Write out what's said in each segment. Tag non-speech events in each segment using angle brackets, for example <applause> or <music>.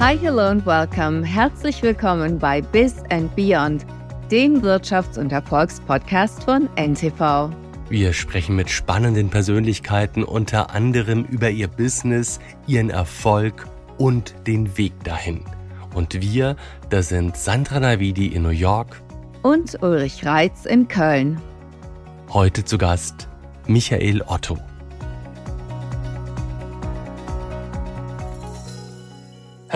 Hi, hello and welcome. Herzlich willkommen bei Biz and Beyond, dem Wirtschafts- und Erfolgspodcast von NTV. Wir sprechen mit spannenden Persönlichkeiten unter anderem über ihr Business, ihren Erfolg und den Weg dahin. Und wir, das sind Sandra Navidi in New York und Ulrich Reitz in Köln. Heute zu Gast Michael Otto.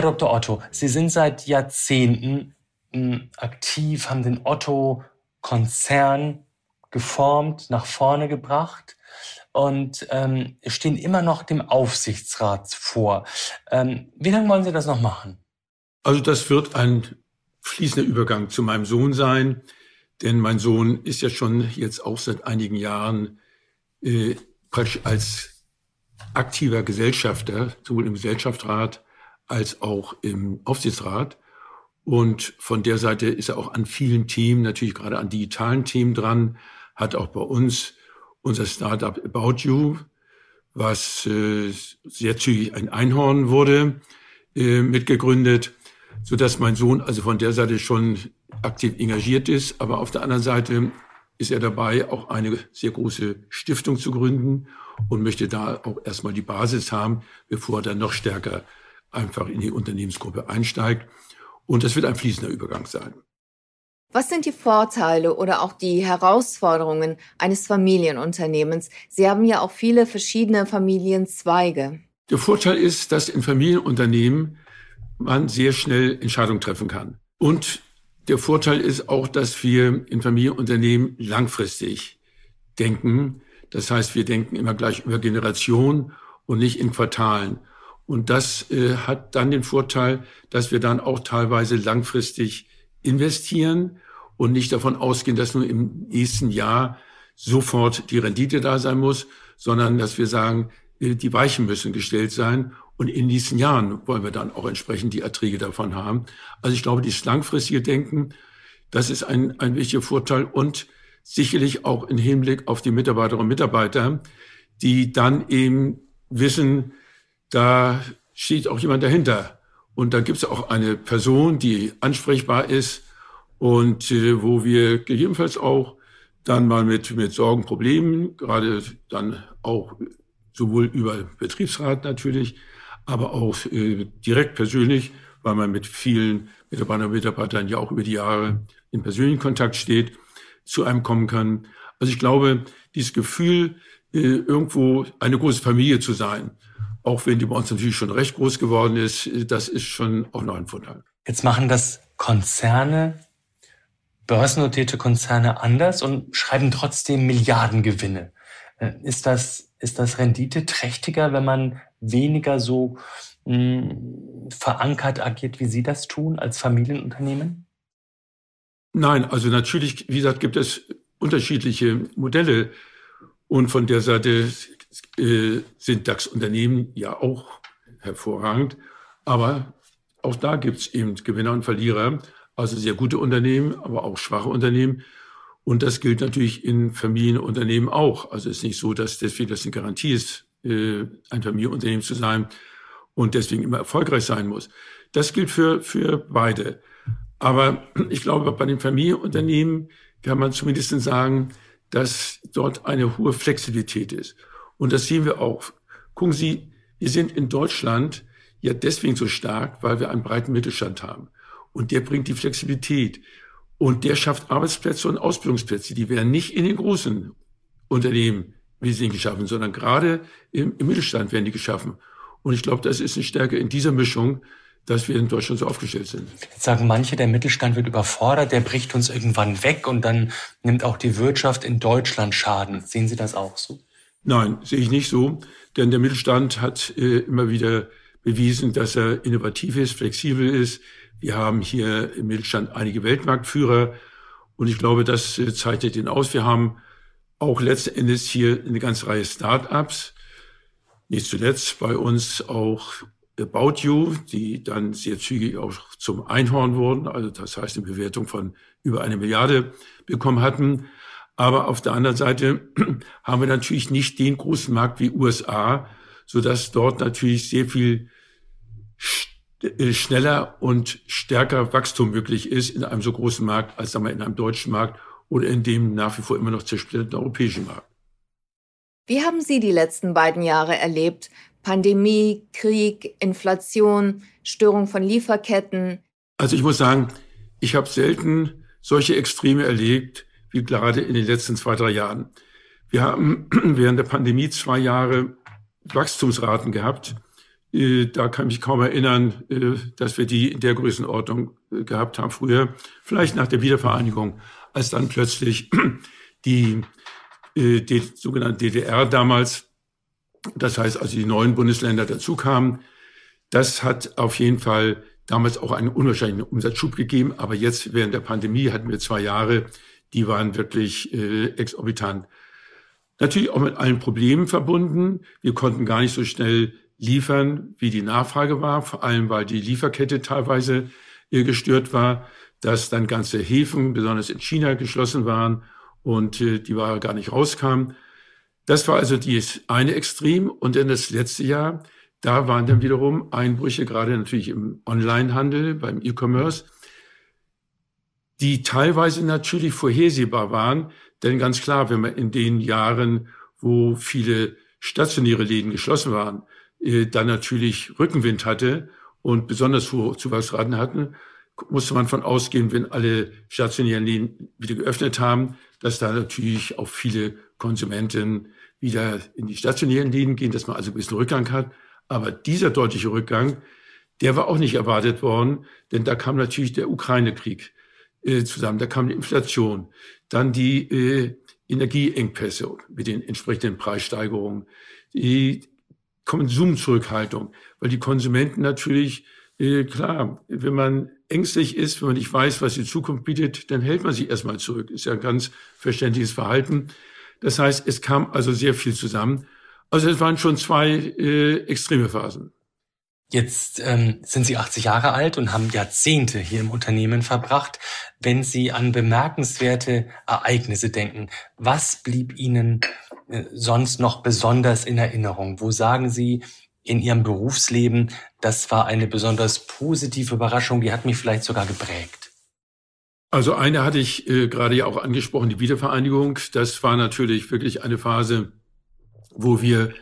Herr Dr. Otto, Sie sind seit Jahrzehnten hm, aktiv, haben den Otto-Konzern geformt, nach vorne gebracht und ähm, stehen immer noch dem Aufsichtsrat vor. Ähm, wie lange wollen Sie das noch machen? Also das wird ein fließender Übergang zu meinem Sohn sein, denn mein Sohn ist ja schon jetzt auch seit einigen Jahren äh, praktisch als aktiver Gesellschafter, sowohl im Gesellschaftsrat als auch im Aufsichtsrat. Und von der Seite ist er auch an vielen Themen, natürlich gerade an digitalen Themen dran, hat auch bei uns unser Startup About You, was äh, sehr zügig ein Einhorn wurde, äh, mitgegründet, so dass mein Sohn also von der Seite schon aktiv engagiert ist. Aber auf der anderen Seite ist er dabei, auch eine sehr große Stiftung zu gründen und möchte da auch erstmal die Basis haben, bevor er dann noch stärker einfach in die Unternehmensgruppe einsteigt. Und das wird ein fließender Übergang sein. Was sind die Vorteile oder auch die Herausforderungen eines Familienunternehmens? Sie haben ja auch viele verschiedene Familienzweige. Der Vorteil ist, dass in Familienunternehmen man sehr schnell Entscheidungen treffen kann. Und der Vorteil ist auch, dass wir in Familienunternehmen langfristig denken. Das heißt, wir denken immer gleich über Generationen und nicht in Quartalen. Und das äh, hat dann den Vorteil, dass wir dann auch teilweise langfristig investieren und nicht davon ausgehen, dass nur im nächsten Jahr sofort die Rendite da sein muss, sondern dass wir sagen, äh, die Weichen müssen gestellt sein und in diesen Jahren wollen wir dann auch entsprechend die Erträge davon haben. Also ich glaube, dieses langfristige Denken, das ist ein, ein wichtiger Vorteil und sicherlich auch im Hinblick auf die Mitarbeiterinnen und Mitarbeiter, die dann eben wissen, da steht auch jemand dahinter. Und da gibt es auch eine Person, die ansprechbar ist und äh, wo wir gegebenenfalls auch dann mal mit, mit Sorgen, Problemen, gerade dann auch sowohl über Betriebsrat natürlich, aber auch äh, direkt persönlich, weil man mit vielen Mitarbeitern und Mitarbeitern ja auch über die Jahre in persönlichen Kontakt steht, zu einem kommen kann. Also ich glaube, dieses Gefühl, äh, irgendwo eine große Familie zu sein, auch wenn die bei uns natürlich schon recht groß geworden ist, das ist schon auch noch ein Vorteil. Jetzt machen das Konzerne börsennotierte Konzerne anders und schreiben trotzdem Milliardengewinne. Äh, ist das, ist das renditeträchtiger, wenn man weniger so mh, hm, verankert agiert, wie Sie das tun als Familienunternehmen? Nein, also natürlich, wie gesagt, gibt es unterschiedliche Modelle. Und von der Seite äh, sind DAX-Unternehmen ja auch hervorragend. Aber auch da gibt es eben Gewinner und Verlierer. Also sehr gute Unternehmen, aber auch schwache Unternehmen. Und das gilt natürlich in Familienunternehmen auch. Also es ist nicht so, dass deswegen das eine Garantie ist, äh, ein Familienunternehmen zu sein und deswegen immer erfolgreich sein muss. Das gilt für, für beide. Aber ich glaube, bei den Familienunternehmen kann man zumindest sagen, dass dort eine hohe Flexibilität ist. Und das sehen wir auch. Gucken Sie, wir sind in Deutschland ja deswegen so stark, weil wir einen breiten Mittelstand haben. Und der bringt die Flexibilität. Und der schafft Arbeitsplätze und Ausbildungsplätze. Die werden nicht in den großen Unternehmen wesentlich geschaffen, sondern gerade im, im Mittelstand werden die geschaffen. Und ich glaube, das ist eine Stärke in dieser Mischung, dass wir in Deutschland so aufgestellt sind. Jetzt sagen manche, der Mittelstand wird überfordert, der bricht uns irgendwann weg und dann nimmt auch die Wirtschaft in Deutschland Schaden. Sehen Sie das auch so? Nein, sehe ich nicht so, denn der Mittelstand hat äh, immer wieder bewiesen, dass er innovativ ist, flexibel ist, wir haben hier im Mittelstand einige Weltmarktführer und ich glaube, das äh, zeichnet ihn aus. Wir haben auch letzten Endes hier eine ganze Reihe Start-ups. Nicht zuletzt bei uns auch About You, die dann sehr zügig auch zum Einhorn wurden, also das heißt eine Bewertung von über eine Milliarde bekommen hatten. Aber auf der anderen Seite <clears throat> haben wir natürlich nicht den großen Markt wie USA, so dass dort natürlich sehr viel äh, schneller und stärker Wachstum möglich ist in einem so großen Markt als sagen wir, in einem deutschen Markt oder in dem nach wie vor immer noch zersplitterten europäischen Markt. Wie haben Sie die letzten beiden Jahre erlebt? Pandemie, Krieg, Inflation, Störung von Lieferketten. Also ich muss sagen, ich habe selten solche Extreme erlebt wie gerade in den letzten zwei, drei Jahren. Wir haben <clears throat> während der Pandemie zwei Jahre Wachstumsraten gehabt. Äh, da kann ich mich kaum erinnern, äh, dass wir die in der Größenordnung äh, gehabt haben früher. Vielleicht nach der Wiedervereinigung, als dann plötzlich <clears throat> die, die sogenannte DDR damals das heißt, also die neuen Bundesländer dazu kamen, das hat auf jeden Fall damals auch einen unwahrscheinlichen Umsatzschub gegeben. Aber jetzt während der Pandemie hatten wir zwei Jahre, die waren wirklich äh, exorbitant. Natürlich auch mit allen Problemen verbunden. Wir konnten gar nicht so schnell liefern, wie die Nachfrage war, vor allem weil die Lieferkette teilweise äh, gestört war, dass dann ganze Häfen, besonders in China, geschlossen waren und äh, die Ware gar nicht rauskam. Das war also das eine Extrem. Und dann das letzte Jahr, da waren dann wiederum Einbrüche, gerade natürlich im Onlinehandel, beim E-Commerce, die teilweise natürlich vorhersehbar waren. Denn ganz klar, wenn man in den Jahren, wo viele stationäre Läden geschlossen waren, äh, dann natürlich Rückenwind hatte und besonders hohe Zuwachsraten hatten, musste man von ausgehen, wenn alle stationären Läden wieder geöffnet haben, dass da natürlich auch viele Konsumenten wieder in die stationären Läden gehen, dass man also ein bisschen Rückgang hat. Aber dieser deutliche Rückgang, der war auch nicht erwartet worden, denn da kam natürlich der Ukraine-Krieg äh, zusammen, da kam die Inflation, dann die äh, Energieengpässe mit den entsprechenden Preissteigerungen, die Konsumzurückhaltung, weil die Konsumenten natürlich, äh, klar, wenn man ängstlich ist, wenn man nicht weiß, was die Zukunft bietet, dann hält man sich erstmal zurück. Ist ja ein ganz verständliches Verhalten. Das heißt, es kam also sehr viel zusammen. Also es waren schon zwei äh, extreme Phasen. Jetzt ähm, sind Sie 80 Jahre alt und haben Jahrzehnte hier im Unternehmen verbracht. Wenn Sie an bemerkenswerte Ereignisse denken, was blieb Ihnen äh, sonst noch besonders in Erinnerung? Wo sagen Sie in Ihrem Berufsleben, das war eine besonders positive Überraschung, die hat mich vielleicht sogar geprägt? Also eine hatte ich äh, gerade ja auch angesprochen, die Wiedervereinigung. Das war natürlich wirklich eine Phase, wo wir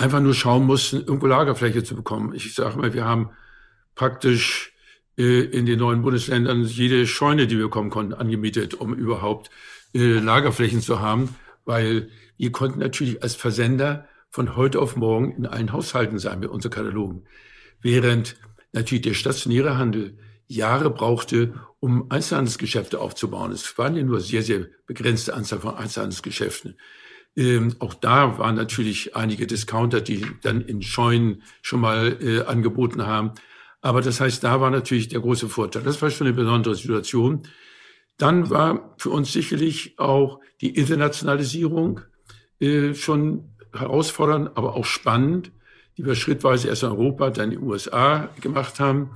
einfach nur schauen mussten, irgendwo Lagerfläche zu bekommen. Ich sage mal, wir haben praktisch äh, in den neuen Bundesländern jede Scheune, die wir kommen konnten, angemietet, um überhaupt äh, Lagerflächen zu haben, weil wir konnten natürlich als Versender von heute auf morgen in allen Haushalten sein mit unseren Katalogen. Während natürlich der stationäre Handel Jahre brauchte, um Einzelhandelsgeschäfte aufzubauen. Es waren ja nur sehr, sehr begrenzte Anzahl von Einzelhandelsgeschäften. Ähm, auch da waren natürlich einige Discounter, die dann in Scheunen schon mal äh, angeboten haben. Aber das heißt, da war natürlich der große Vorteil. Das war schon eine besondere Situation. Dann war für uns sicherlich auch die Internationalisierung äh, schon herausfordernd, aber auch spannend, die wir schrittweise erst in Europa, dann in den USA gemacht haben.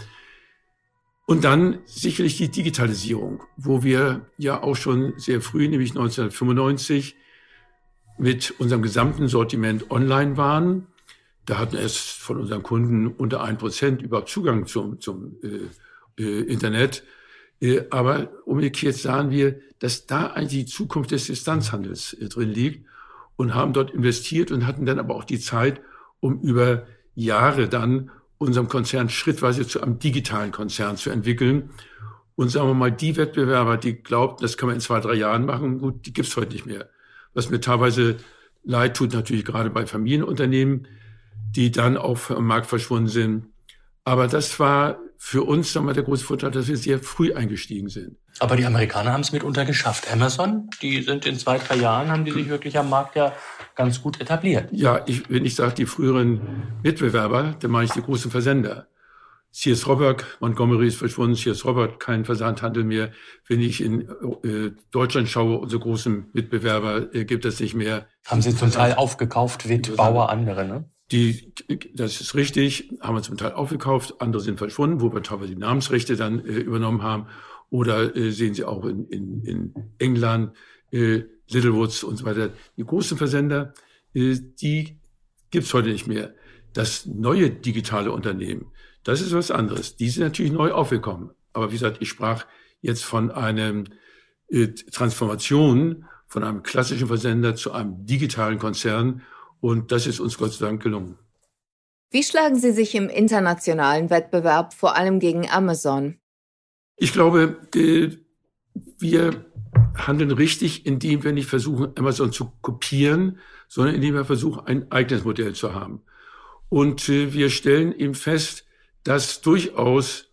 Und dann sicherlich die Digitalisierung, wo wir ja auch schon sehr früh, nämlich 1995, mit unserem gesamten Sortiment online waren. Da hatten es von unseren Kunden unter ein Prozent überhaupt Zugang zum, zum äh, äh, Internet. Äh, aber umgekehrt sahen wir, dass da eigentlich die Zukunft des Distanzhandels äh, drin liegt und haben dort investiert und hatten dann aber auch die Zeit, um über Jahre dann unserem Konzern schrittweise zu einem digitalen Konzern zu entwickeln. Und sagen wir mal, die Wettbewerber, die glaubten, das können wir in zwei, drei Jahren machen, gut, die gibt's heute nicht mehr. Was mir teilweise leid tut, natürlich gerade bei Familienunternehmen, die dann auch vom Markt verschwunden sind. Aber das war für uns wir, der große Vorteil, dass wir sehr früh eingestiegen sind. Aber die Amerikaner haben es mitunter geschafft. Amazon, die sind in zwei, drei Jahren, haben die sich wirklich am Markt ja ganz gut etabliert. Ja, ich, wenn ich sage, die früheren Mitbewerber, dann meine ich die großen Versender. C.S. Robert, Montgomery ist verschwunden, C.S. Robert, kein Versandhandel mehr. Wenn ich in äh, Deutschland schaue, unsere großen Mitbewerber äh, gibt es nicht mehr. Haben Sie zum Teil aufgekauft, Witt, Bauer, andere, ne? Die, das ist richtig, haben wir zum Teil aufgekauft, andere sind verschwunden, wo wir teilweise die Namensrechte dann äh, übernommen haben. Oder äh, sehen Sie auch in, in, in England, äh, Littlewoods und so weiter. Die großen Versender, äh, die gibt's heute nicht mehr. Das neue digitale Unternehmen, das ist was anderes. Die sind natürlich neu aufgekommen. Aber wie gesagt, ich sprach jetzt von einem äh, Transformation von einem klassischen Versender zu einem digitalen Konzern. Und das ist uns Gott sei Dank gelungen. Wie schlagen Sie sich im internationalen Wettbewerb vor allem gegen Amazon? Ich glaube, äh, wir handeln richtig, indem wir nicht versuchen, Amazon zu kopieren, sondern indem wir versuchen, ein eigenes Modell zu haben. Und äh, wir stellen eben fest, dass durchaus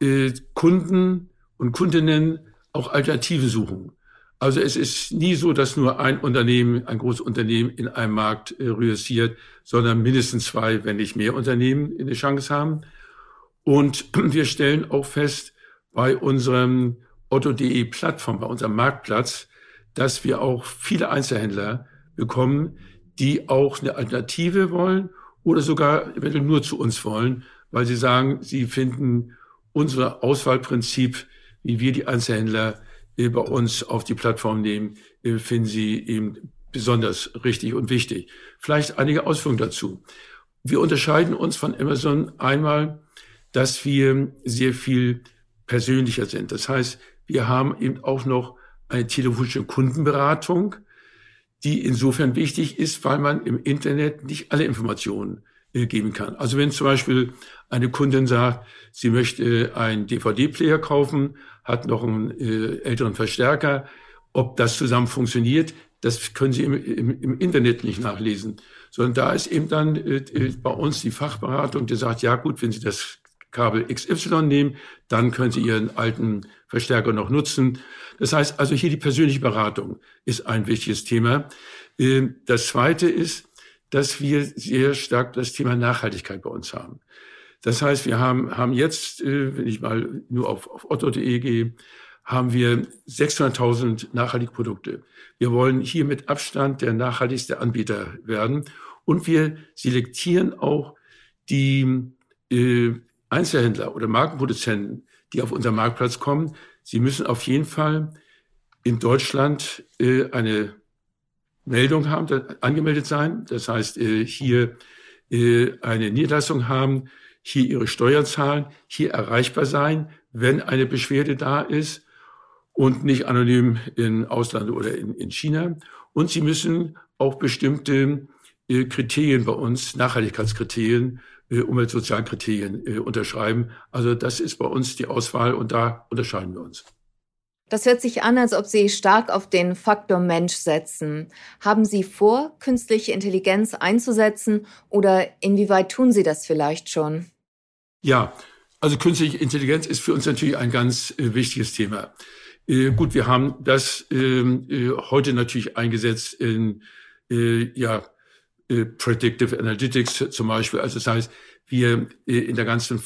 äh, Kunden und Kundinnen auch Alternativen suchen. Also es ist nie so, dass nur ein Unternehmen, ein großes Unternehmen in einem Markt äh, reüssiert, sondern mindestens zwei, wenn nicht mehr Unternehmen eine Chance haben. Und <clears throat> wir stellen auch fest bei unserem Otto.de Plattform, bei unserem Marktplatz, dass wir auch viele Einzelhändler bekommen, die auch eine Alternative wollen oder sogar eventuell nur zu uns wollen, weil sie sagen, sie finden unser Auswahlprinzip, wie wir die Einzelhändler äh, bei uns auf die Plattform nehmen, äh, finden sie eben besonders richtig und wichtig. Vielleicht einige Ausführungen dazu. Wir unterscheiden uns von Amazon einmal, dass wir sehr viel persönlicher sind. Das heißt, wir haben eben auch noch eine telefonische Kundenberatung, die insofern wichtig ist, weil man im Internet nicht alle Informationen geben kann. Also wenn zum Beispiel eine Kundin sagt, sie möchte einen DVD-Player kaufen, hat noch einen äh, älteren Verstärker, ob das zusammen funktioniert, das können Sie im, im, im Internet nicht nachlesen, sondern da ist eben dann äh, äh bei uns die Fachberatung, die sagt, ja gut, wenn Sie das Kabel XY nehmen, dann können Sie Ihren alten Verstärker noch nutzen. Das heißt also hier die persönliche Beratung ist ein wichtiges Thema. Ähm, das zweite ist, dass wir sehr stark das Thema Nachhaltigkeit bei uns haben. Das heißt, wir haben, haben jetzt, äh, wenn ich mal nur auf, auf otto.de gehe, haben wir 600.000 nachhaltige Produkte. Wir wollen hier mit Abstand der nachhaltigste Anbieter werden. Und wir selektieren auch die äh, Einzelhändler oder Markenproduzenten, die auf unseren Marktplatz kommen, sie müssen auf jeden Fall in Deutschland äh, eine Meldung haben, angemeldet sein. Das heißt, äh, hier äh, eine Niederlassung haben, hier ihre Steuern zahlen, hier erreichbar sein, wenn eine Beschwerde da ist und nicht anonym in Ausland oder in, in China. Und sie müssen auch bestimmte äh, Kriterien bei uns, Nachhaltigkeitskriterien, Umweltsozialkriterien unterschreiben. Also das ist bei uns die Auswahl und da unterscheiden wir uns. Das hört sich an, als ob Sie stark auf den Faktor Mensch setzen. Haben Sie vor, künstliche Intelligenz einzusetzen oder inwieweit tun Sie das vielleicht schon? Ja, also künstliche Intelligenz ist für uns natürlich ein ganz äh, wichtiges Thema. Äh, gut, wir haben das ähm, äh, heute natürlich eingesetzt in äh, ja, äh, Predictive Analytics zum Beispiel. Also das heißt, wir äh, in der ganzen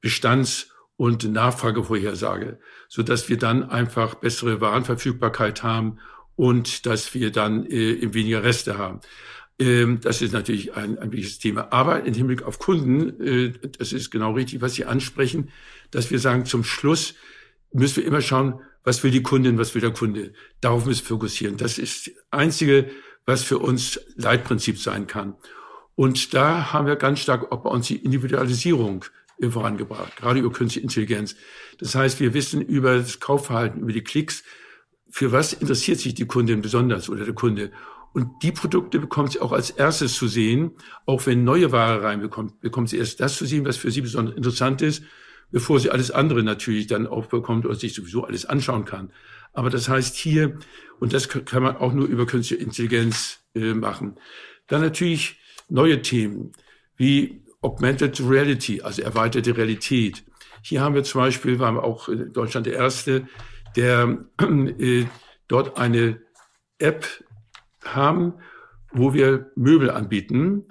Bestands- und Nachfragevorhersage, so dass wir dann einfach bessere Warenverfügbarkeit haben und dass wir dann äh, weniger Reste haben. Ähm, das ist natürlich ein, ein wichtiges Thema. Aber im Hinblick auf Kunden, äh, das ist genau richtig, was Sie ansprechen, dass wir sagen, zum Schluss müssen wir immer schauen, was will die Kundin, was will der Kunde. Darauf müssen wir fokussieren. Das ist das Einzige, was für uns Leitprinzip sein kann. Und da haben wir ganz stark auch bei uns die Individualisierung vorangebracht, gerade über künstliche Intelligenz. Das heißt, wir wissen über das Kaufverhalten, über die Klicks, für was interessiert sich die Kundin besonders oder der Kunde. Und die Produkte bekommt sie auch als erstes zu sehen. Auch wenn neue Ware reinbekommt, bekommt sie erst das zu sehen, was für sie besonders interessant ist, bevor sie alles andere natürlich dann auch bekommt oder sich sowieso alles anschauen kann. Aber das heißt hier, und das kann man auch nur über künstliche Intelligenz äh, machen. Dann natürlich neue Themen wie Augmented Reality, also erweiterte Realität. Hier haben wir zum Beispiel, waren wir auch in Deutschland der Erste, der äh, dort eine App haben, wo wir Möbel anbieten.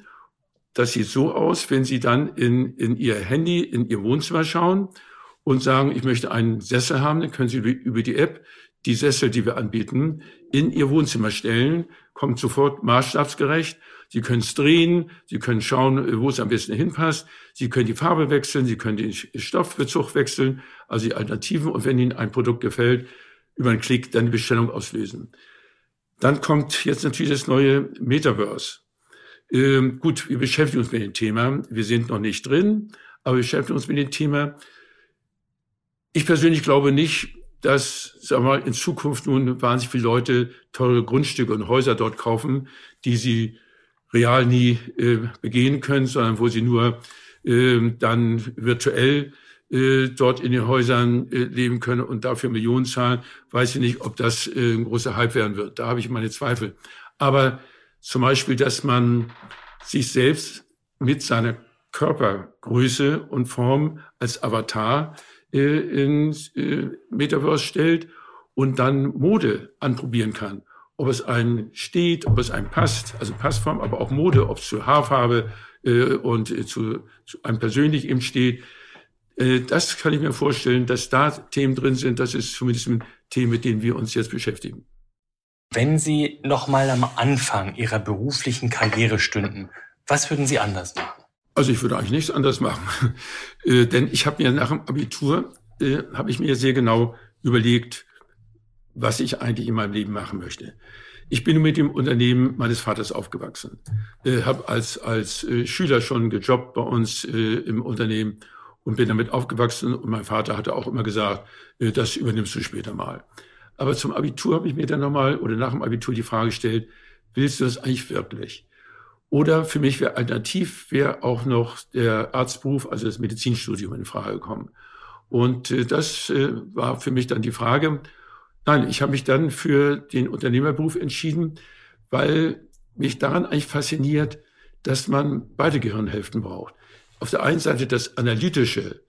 Das sieht so aus, wenn Sie dann in, in Ihr Handy, in Ihr Wohnzimmer schauen und sagen, ich möchte einen Sessel haben, dann können Sie über die App die Sessel, die wir anbieten, in Ihr Wohnzimmer stellen, kommt sofort maßstabsgerecht Sie können es drehen, Sie können schauen, wo es am besten hinpasst. Sie können die Farbe wechseln, Sie können den Stoffbezug wechseln, also die Alternativen. Und wenn Ihnen ein Produkt gefällt, über einen Klick dann die Bestellung auslösen. Dann kommt jetzt natürlich das neue Metaverse. Ähm, gut, wir beschäftigen uns mit dem Thema. Wir sind noch nicht drin, aber wir beschäftigen uns mit dem Thema. Ich persönlich glaube nicht, dass sagen wir mal, in Zukunft nun wahnsinnig viele Leute teure Grundstücke und Häuser dort kaufen, die sie real nie äh, begehen können, sondern wo sie nur äh, dann virtuell äh, dort in den Häusern äh, leben können und dafür Millionen zahlen, weiß ich nicht, ob das äh, ein großer Hype werden wird. Da habe ich meine Zweifel. Aber zum Beispiel, dass man sich selbst mit seiner Körpergröße und Form als Avatar äh, ins äh, Metaverse stellt und dann Mode anprobieren kann. Ob es einem steht, ob es einem passt, also Passform, aber auch Mode, ob es zur Haarfarbe äh, und äh, zu, zu einem persönlich eben steht. Äh, das kann ich mir vorstellen, dass da Themen drin sind. Das ist zumindest ein Thema, mit denen wir uns jetzt beschäftigen. Wenn Sie noch mal am Anfang Ihrer beruflichen Karriere stünden, was würden Sie anders machen? Also ich würde eigentlich nichts anders machen, <laughs> äh, denn ich habe mir nach dem Abitur äh, habe ich mir sehr genau überlegt, was ich eigentlich in meinem Leben machen möchte. Ich bin mit dem Unternehmen meines Vaters aufgewachsen, äh, habe als als äh, Schüler schon gejobbt bei uns äh, im Unternehmen und bin damit aufgewachsen. Und mein Vater hatte auch immer gesagt, äh, das übernimmst du später mal. Aber zum Abitur habe ich mir dann nochmal oder nach dem Abitur die Frage gestellt, willst du das eigentlich wirklich? Oder für mich wäre alternativ wäre auch noch der Arztberuf, also das Medizinstudium in Frage gekommen. Und äh, das äh, war für mich dann die Frage. Nein, ich habe mich dann für den Unternehmerberuf entschieden, weil mich daran eigentlich fasziniert, dass man beide Gehirnhälften braucht. Auf der einen Seite das analytische,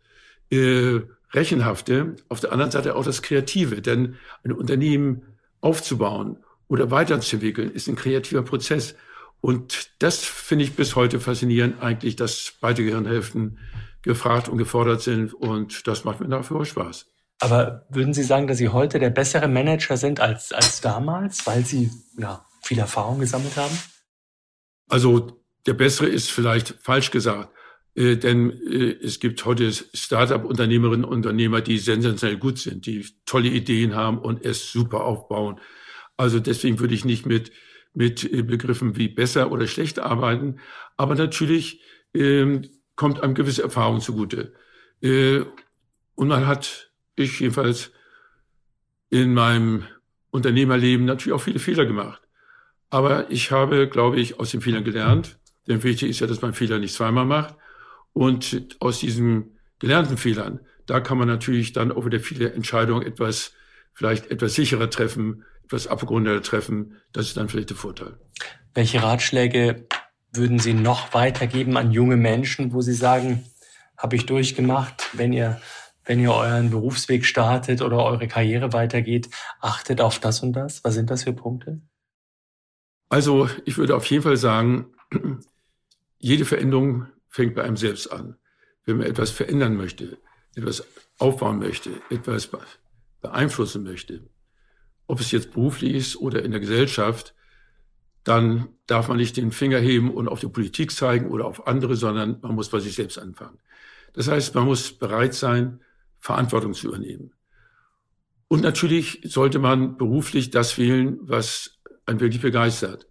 äh, rechenhafte, auf der anderen Seite auch das Kreative. Denn ein Unternehmen aufzubauen oder weiterzuentwickeln ist ein kreativer Prozess. Und das finde ich bis heute faszinierend, eigentlich, dass beide Gehirnhälften gefragt und gefordert sind. Und das macht mir nach wie vor Spaß. Aber würden Sie sagen, dass Sie heute der bessere Manager sind als, als damals, weil Sie ja, viel Erfahrung gesammelt haben? Also der bessere ist vielleicht falsch gesagt. Äh, denn äh, es gibt heute Start-up-Unternehmerinnen und Unternehmer, die sensationell gut sind, die tolle Ideen haben und es super aufbauen. Also deswegen würde ich nicht mit mit äh, Begriffen wie besser oder schlecht arbeiten. Aber natürlich ähm, kommt einem gewisse Erfahrung zugute. Äh, und man hat, ich jedenfalls in meinem Unternehmerleben natürlich auch viele Fehler gemacht. Aber ich habe, glaube ich, aus den Fehlern gelernt. Denn wichtig ist ja, dass man Fehler nicht zweimal macht. Und aus diesen gelernten Fehlern, da kann man natürlich dann auch wieder viele Entscheidungen etwas, vielleicht etwas sicherer treffen, etwas abgerundeter treffen. Das ist dann vielleicht der Vorteil. Welche Ratschläge würden Sie noch weitergeben an junge Menschen, wo Sie sagen, habe ich durchgemacht, wenn ihr, wenn ihr euren Berufsweg startet oder eure Karriere weitergeht, achtet auf das und das? Was sind das für Punkte? Also ich würde auf jeden Fall sagen, jede Veränderung fängt bei einem selbst an. Wenn man etwas verändern möchte, etwas aufbauen möchte, etwas beeinflussen möchte, ob es jetzt beruflich ist oder in der Gesellschaft, dann darf man nicht den Finger heben und auf die Politik zeigen oder auf andere, sondern man muss bei sich selbst anfangen. Das heißt, man muss bereit sein, Verantwortung zu übernehmen. Und natürlich sollte man beruflich das wählen, was einen wirklich begeistert.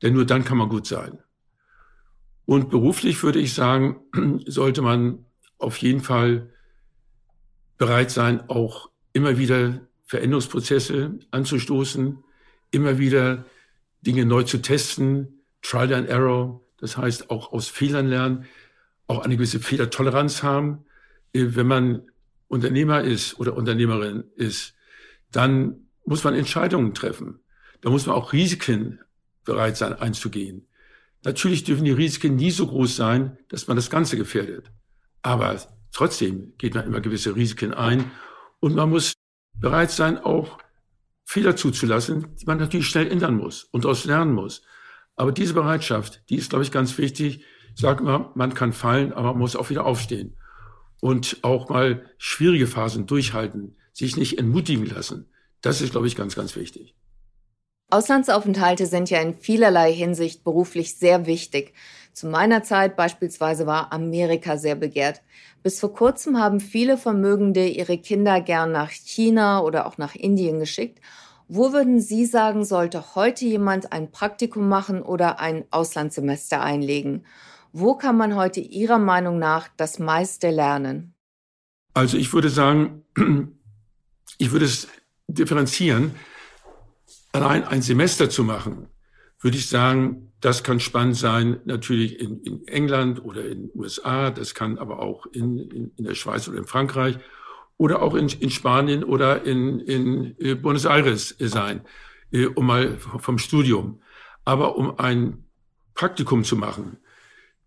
Denn nur dann kann man gut sein. Und beruflich würde ich sagen, <clears throat> sollte man auf jeden Fall bereit sein, auch immer wieder Veränderungsprozesse anzustoßen, immer wieder Dinge neu zu testen, Trial and Error, das heißt auch aus Fehlern lernen, auch eine gewisse Fehlertoleranz haben. Äh, wenn man Unternehmer ist oder Unternehmerin ist, dann muss man Entscheidungen treffen. Da muss man auch Risiken bereit sein einzugehen. Natürlich dürfen die Risiken nie so groß sein, dass man das Ganze gefährdet. Aber trotzdem geht man immer gewisse Risiken ein und man muss bereit sein, auch Fehler zuzulassen, die man natürlich schnell ändern muss und daraus lernen muss. Aber diese Bereitschaft, die ist, glaube ich, ganz wichtig. Ich sage man kann fallen, aber man muss auch wieder aufstehen. Und auch mal schwierige Phasen durchhalten, sich nicht entmutigen lassen. Das ist, glaube ich, ganz, ganz wichtig. Auslandsaufenthalte sind ja in vielerlei Hinsicht beruflich sehr wichtig. Zu meiner Zeit beispielsweise war Amerika sehr begehrt. Bis vor kurzem haben viele Vermögende ihre Kinder gern nach China oder auch nach Indien geschickt. Wo würden Sie sagen, sollte heute jemand ein Praktikum machen oder ein Auslandssemester einlegen? Wo kann man heute Ihrer Meinung nach das meiste lernen? Also ich würde sagen, <clears throat> ich würde es differenzieren. Allein ein Semester zu machen, würde ich sagen, das kann spannend sein, natürlich in, in England oder in den USA, das kann aber auch in, in, in der Schweiz oder in Frankreich oder auch in, Spanien oder in, äh, Buenos Aires sein, äh, um mal vom Studium. Aber um ein Praktikum zu machen,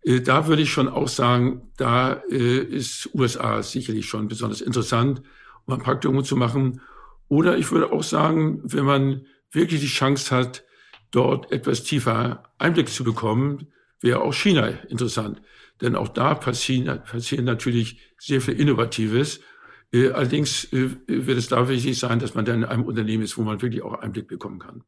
da würde ich schon auch sagen, da ist USA sicherlich schon besonders interessant, um ein Praktikum zu machen. Oder ich würde auch sagen, wenn man wirklich die Chance hat, dort etwas tiefer Einblick zu bekommen, wäre auch China interessant. Denn auch da passieren, passieren natürlich sehr viel Innovatives. Äh, allerdings äh, wird es da wichtig sein, dass man dann in einem Unternehmen ist, wo man wirklich auch Einblick bekommen kann.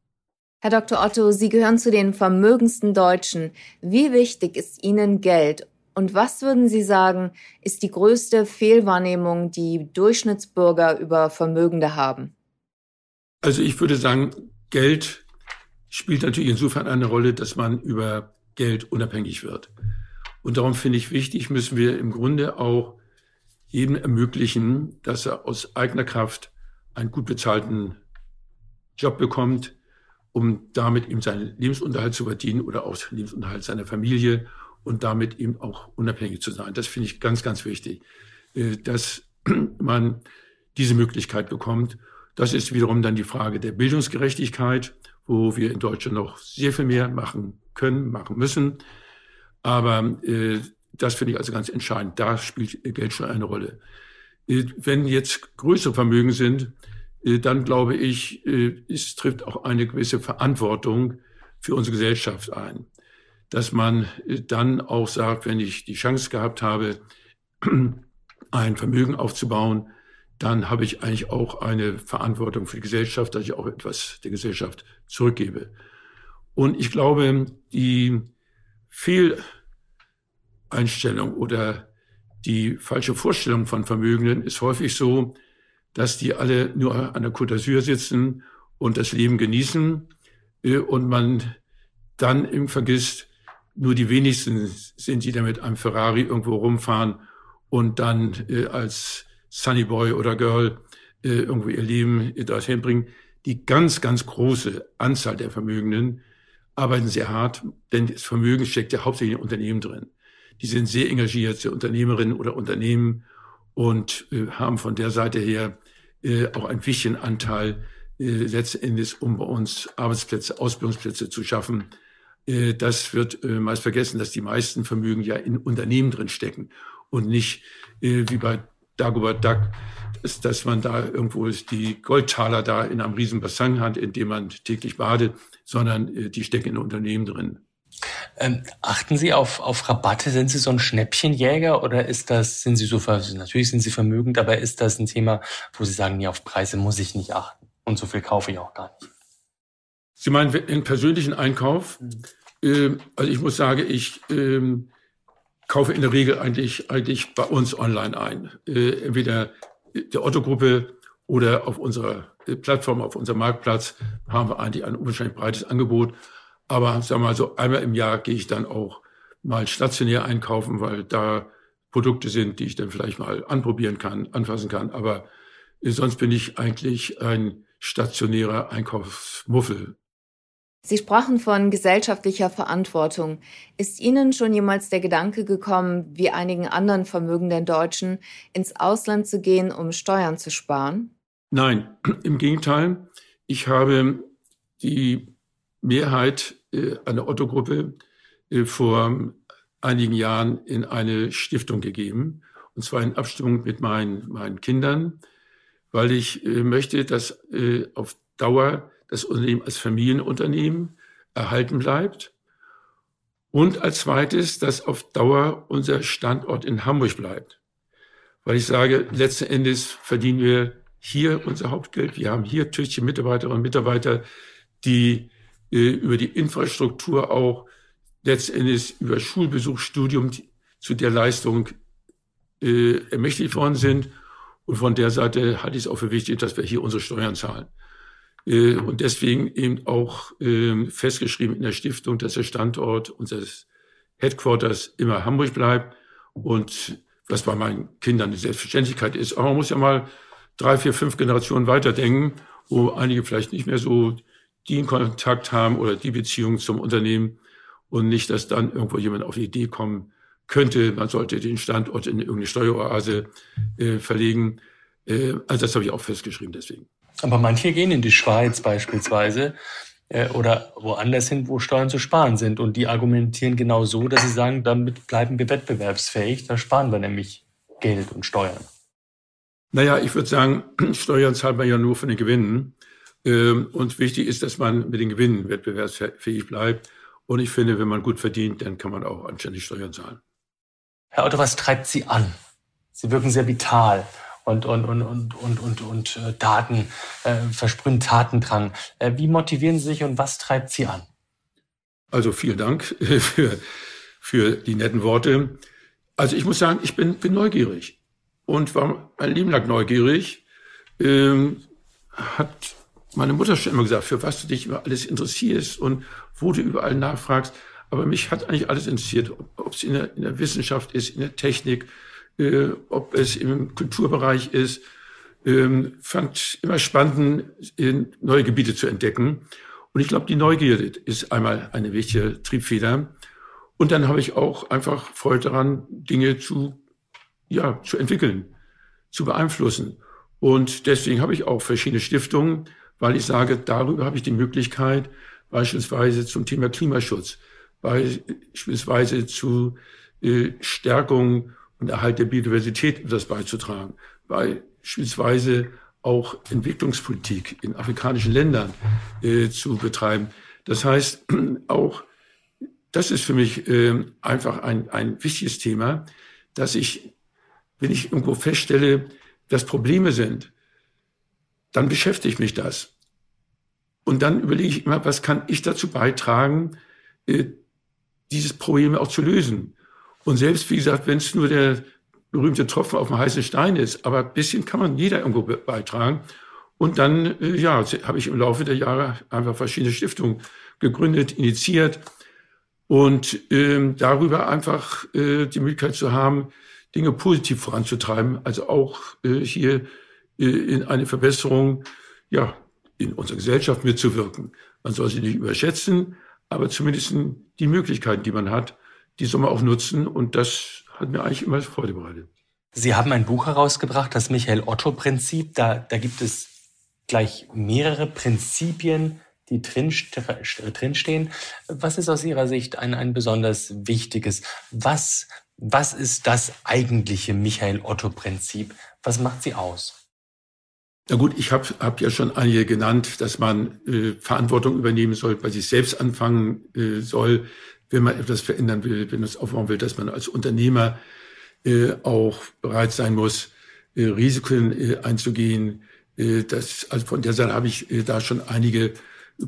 Herr Dr. Otto, Sie gehören zu den vermögendsten Deutschen. Wie wichtig ist Ihnen Geld? Und was würden Sie sagen, ist die größte Fehlwahrnehmung, die Durchschnittsbürger über Vermögende haben? Also ich würde sagen, Geld spielt natürlich insofern eine Rolle, dass man über Geld unabhängig wird. Und darum finde ich wichtig, müssen wir im Grunde auch jedem ermöglichen, dass er aus eigener Kraft einen gut bezahlten Job bekommt, um damit ihm seinen Lebensunterhalt zu verdienen oder auch den Lebensunterhalt seiner Familie und damit eben auch unabhängig zu sein. Das finde ich ganz, ganz wichtig, äh, dass <clears throat> man diese Möglichkeit bekommt. Das ist wiederum dann die Frage der Bildungsgerechtigkeit wo wir in Deutschland noch sehr viel mehr machen können, machen müssen. Aber äh, das finde ich also ganz entscheidend. Da spielt Geld schon eine Rolle. Äh, wenn jetzt größere Vermögen sind, dann glaube ich, äh, es trifft auch eine gewisse Verantwortung für unsere Gesellschaft ein. Dass man äh, dann auch sagt, wenn ich die Chance gehabt habe, <clears throat> ein Vermögen aufzubauen, dann habe ich eigentlich auch eine Verantwortung für die Gesellschaft, dass ich auch etwas der Gesellschaft zurückgebe. Und ich glaube, die Fehleinstellung oder die falsche Vorstellung von Vermögenden ist häufig so, dass die alle nur an der Côte d'Azur sitzen und das Leben genießen äh, und man dann eben vergisst, nur die wenigsten sind, die damit am Ferrari irgendwo rumfahren und dann äh, als Sunny Boy oder Girl äh, irgendwo ihr Leben dorthin bringen. Die ganz, ganz große Anzahl der Vermögenden arbeiten sehr hart, denn das Vermögen steckt ja hauptsächlich in Unternehmen drin. Die sind sehr engagiert, sehr Unternehmerinnen oder Unternehmen und haben von der Seite her äh, auch einen wichtigen Anteil äh, letztendlich, um bei uns Arbeitsplätze, Ausbildungsplätze zu schaffen. Äh, das wird äh, meist vergessen, dass die meisten Vermögen ja in Unternehmen drin stecken und nicht äh, wie bei Dagobert Duck, ist, dass man da irgendwo die Goldtaler da in einem riesen Bassin hat, in dem man täglich badet, sondern äh, die stecken in Unternehmen drin. Ähm, achten Sie auf, auf Rabatte? Sind Sie so ein Schnäppchenjäger oder ist das, sind Sie so, natürlich sind Sie vermögend, aber ist das ein Thema, wo Sie sagen, nee, auf Preise muss ich nicht achten und so viel kaufe ich auch gar nicht? Sie meinen in persönlichen Einkauf? Mhm. Ähm, also ich muss sagen, ich ähm, kaufe in der Regel eigentlich, eigentlich bei uns online ein. Äh, entweder der Otto-Gruppe oder auf unserer äh, Plattform, auf unserem Marktplatz haben wir eigentlich ein unwahrscheinlich breites Angebot. Aber wir mal so, einmal im Jahr gehe ich dann auch mal stationär einkaufen, weil da Produkte sind, die ich dann vielleicht mal anprobieren kann, anfassen kann. Aber sonst bin ich eigentlich ein stationärer Einkaufsmuffel. Sie sprachen von gesellschaftlicher Verantwortung. Ist Ihnen schon jemals der Gedanke gekommen, wie einigen anderen vermögenden Deutschen, ins Ausland zu gehen, um Steuern zu sparen? Nein, <clears throat> im Gegenteil. Ich habe die Mehrheit äh, einer Otto-Gruppe äh, vor einigen Jahren in eine Stiftung gegeben, und zwar in Abstimmung mit meinen, meinen Kindern, weil ich äh, möchte, dass auf Dauer das Unternehmen als Familienunternehmen erhalten bleibt. Und als zweites, dass auf Dauer unser Standort in Hamburg bleibt. Weil ich sage, letzten Endes verdienen wir hier unser Hauptgeld. Wir haben hier tüchtige Mitarbeiterinnen und Mitarbeiter, die über die Infrastruktur auch letzten Endes über Schulbesuch, Studium zu der Leistung äh, ermächtigt worden sind. Und von der Seite halte ich es auch für wichtig, dass wir hier unsere Steuern zahlen. Äh, und deswegen eben auch äh, festgeschrieben in der Stiftung, dass der Standort unseres Headquarters immer Hamburg bleibt und was bei meinen Kindern eine Selbstverständlichkeit ist. Aber man muss ja mal drei, vier, fünf Generationen weiterdenken, wo einige vielleicht nicht mehr so den Kontakt haben oder die Beziehung zum Unternehmen und nicht, dass dann irgendwo jemand auf die Idee kommen könnte, man sollte den Standort in irgendeine Steueroase äh, verlegen. Äh, also das habe ich auch festgeschrieben deswegen. Aber manche gehen in die Schweiz beispielsweise äh, oder woanders hin, wo Steuern zu sparen sind. Und die argumentieren genau so, dass sie sagen, damit bleiben wir wettbewerbsfähig, da sparen wir nämlich Geld und Steuern. Naja, ich würde sagen, <clears throat> Steuern zahlt man ja nur von den Gewinnen. Ähm, und wichtig ist, dass man mit den Gewinnen wettbewerbsfähig bleibt. Und ich finde, wenn man gut verdient, dann kann man auch anständig Steuern zahlen. Herr Otto, was treibt Sie an? Sie wirken sehr vital und, und, und, und, und, und, und äh, Daten, äh, versprühen Tatendrang. Äh, wie motivieren Sie sich und was treibt Sie an? Also vielen Dank <laughs> für, für die netten Worte. Also ich muss sagen, ich bin, bin neugierig und war mein Leben lang neugierig. Ähm, hat meine Mutter schon immer gesagt, für was du dich über alles interessierst und wo du überall nachfragst. Aber mich hat eigentlich alles interessiert, ob es in der, in der Wissenschaft ist, in der Technik, äh, ob es im Kulturbereich ist. Ähm, fand immer spannend, neue Gebiete zu entdecken. Und ich glaube, die Neugierde ist einmal eine wichtige Triebfeder. Und dann habe ich auch einfach Freude daran, Dinge zu, ja, zu entwickeln, zu beeinflussen. Und deswegen habe ich auch verschiedene Stiftungen, weil ich sage, darüber habe ich die Möglichkeit, beispielsweise zum Thema Klimaschutz, beispielsweise zu äh, Stärkung und Erhalt der Biodiversität etwas beizutragen, beispielsweise auch Entwicklungspolitik in afrikanischen Ländern äh, zu betreiben. Das heißt, <clears throat> auch das ist für mich äh, einfach ein, ein wichtiges Thema, dass ich, wenn ich irgendwo feststelle, dass Probleme sind, dann beschäftigt mich das. Und dann überlege ich immer, was kann ich dazu beitragen, äh, dieses Problem auch zu lösen. Und selbst, wie gesagt, wenn es nur der berühmte Tropfen auf dem heißen Stein ist, aber ein bisschen kann man jeder irgendwo beitragen. Und dann, äh, ja, habe ich im Laufe der Jahre einfach verschiedene Stiftungen gegründet, initiiert und ähm, darüber einfach äh, die Möglichkeit zu haben, Dinge positiv voranzutreiben, also auch äh, hier in eine Verbesserung, ja, in unserer Gesellschaft mitzuwirken. Man soll sie nicht überschätzen, aber zumindest die Möglichkeiten, die man hat, die soll man auch nutzen. Und das hat mir eigentlich immer Freude bereitet. Sie haben ein Buch herausgebracht, das Michael-Otto-Prinzip. Da, da gibt es gleich mehrere Prinzipien, die drin, drinstehen. Was ist aus Ihrer Sicht ein, ein besonders wichtiges? Was, was ist das eigentliche Michael-Otto-Prinzip? Was macht sie aus? Na gut, ich habe hab ja schon einige genannt, dass man äh, Verantwortung übernehmen soll, bei sich selbst anfangen äh, soll, wenn man etwas verändern will, wenn man es aufbauen will, dass man als Unternehmer äh, auch bereit sein muss, äh, Risiken äh, einzugehen. Äh, das, also von der Seite habe ich äh, da schon einige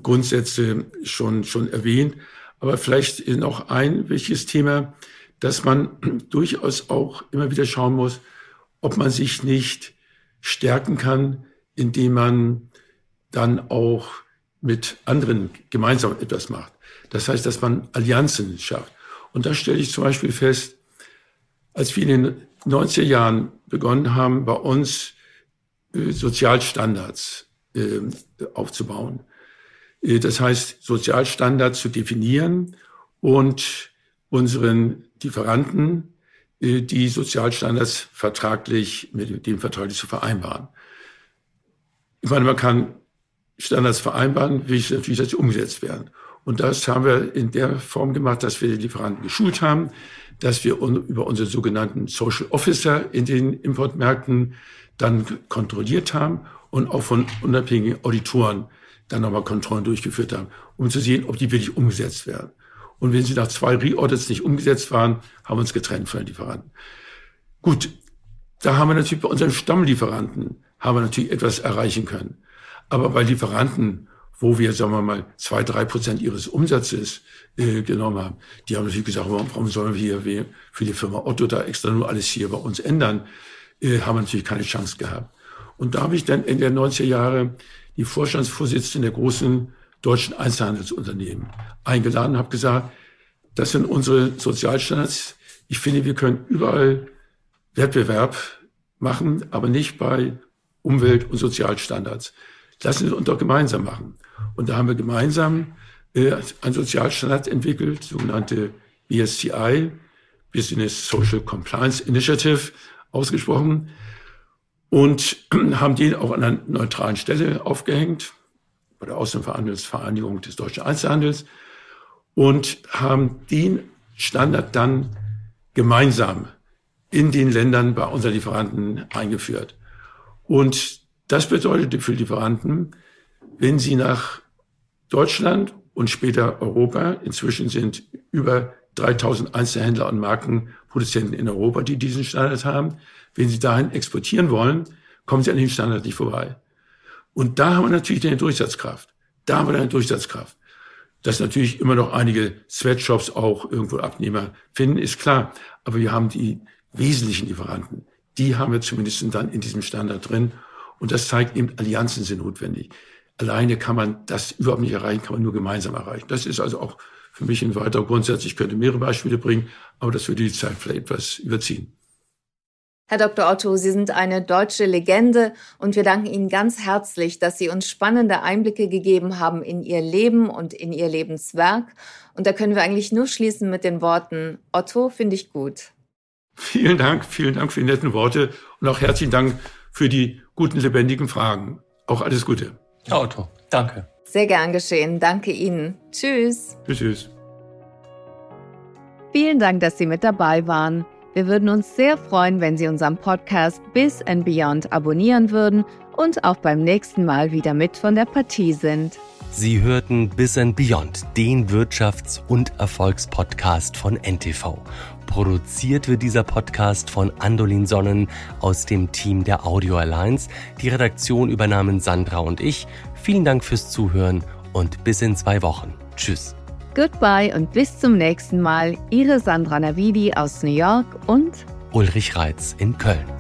Grundsätze schon, schon erwähnt. Aber vielleicht noch ein wichtiges Thema, dass man <clears throat> durchaus auch immer wieder schauen muss, ob man sich nicht stärken kann, indem man dann auch mit anderen gemeinsam etwas macht. Das heißt, dass man Allianzen schafft. Und da stelle ich zum Beispiel fest, als wir in den 90er Jahren begonnen haben, bei uns äh, Sozialstandards äh, aufzubauen. Äh, das heißt, Sozialstandards zu definieren und unseren Lieferanten die Sozialstandards vertraglich mit dem vertraglich zu vereinbaren. Ich meine, man kann Standards vereinbaren, wie natürlich, dass sie umgesetzt werden. Und das haben wir in der Form gemacht, dass wir die Lieferanten geschult haben, dass wir über unsere sogenannten Social Officer in den Importmärkten dann kontrolliert haben und auch von unabhängigen Auditoren dann nochmal Kontrollen durchgeführt haben, um zu sehen, ob die wirklich umgesetzt werden. Und wenn sie nach zwei Re-Audits nicht umgesetzt waren, haben wir uns getrennt von den Lieferanten. Gut, da haben wir natürlich bei unseren Stammlieferanten haben wir natürlich etwas erreichen können. Aber bei Lieferanten, wo wir, sagen wir mal, zwei, drei Prozent ihres Umsatzes äh, genommen haben, die haben natürlich gesagt, warum, warum sollen wir hier für die Firma Otto da extra nur alles hier bei uns ändern, äh, haben wir natürlich keine Chance gehabt. Und da habe ich dann in der 90er Jahre die Vorstandsvorsitzende der großen deutschen Einzelhandelsunternehmen eingeladen und habe gesagt, das sind unsere Sozialstandards. Ich finde, wir können überall Wettbewerb machen, aber nicht bei Umwelt- und Sozialstandards. Lassen Sie uns doch gemeinsam machen. Und da haben wir gemeinsam äh, einen Sozialstandard entwickelt, sogenannte BSCI, Business Social Compliance Initiative, ausgesprochen und <clears throat> haben den auch an einer neutralen Stelle aufgehängt, bei der des deutschen Einzelhandels und haben den Standard dann gemeinsam in den Ländern bei unseren Lieferanten eingeführt. Und das bedeutete für Lieferanten, wenn sie nach Deutschland und später Europa, inzwischen sind über 3000 Einzelhändler und Markenproduzenten in Europa, die diesen Standard haben, wenn sie dahin exportieren wollen, kommen sie an dem Standard nicht vorbei. Und da haben wir natürlich eine Durchsatzkraft. Da haben wir eine Durchsatzkraft. Dass natürlich immer noch einige Sweatshops auch irgendwo Abnehmer finden, ist klar. Aber wir haben die wesentlichen Lieferanten. Die haben wir zumindest dann in diesem Standard drin. Und das zeigt eben, Allianzen sind notwendig. Alleine kann man das überhaupt nicht erreichen, kann man nur gemeinsam erreichen. Das ist also auch für mich ein weiterer Grundsatz. Ich könnte mehrere Beispiele bringen, aber das würde die Zeit vielleicht etwas überziehen. Herr Dr. Otto, Sie sind eine deutsche Legende und wir danken Ihnen ganz herzlich, dass Sie uns spannende Einblicke gegeben haben in Ihr Leben und in Ihr Lebenswerk. Und da können wir eigentlich nur schließen mit den Worten, Otto finde ich gut. Vielen Dank, vielen Dank für die netten Worte und auch herzlichen Dank für die guten, lebendigen Fragen. Auch alles Gute. Herr Otto, danke. Sehr gern geschehen. Danke Ihnen. Tschüss. Tschüss. tschüss. Vielen Dank, dass Sie mit dabei waren. Wir würden uns sehr freuen, wenn Sie unseren Podcast Bis and Beyond abonnieren würden und auch beim nächsten Mal wieder mit von der Partie sind. Sie hörten Bis and Beyond, den Wirtschafts- und Erfolgspodcast von NTV. Produziert wird dieser Podcast von Andolin Sonnen aus dem Team der Audio Alliance. Die Redaktion übernahmen Sandra und ich. Vielen Dank fürs Zuhören und bis in zwei Wochen. Tschüss. Goodbye und bis zum nächsten Mal. Ihre Sandra Navidi aus New York und Ulrich Reitz in Köln.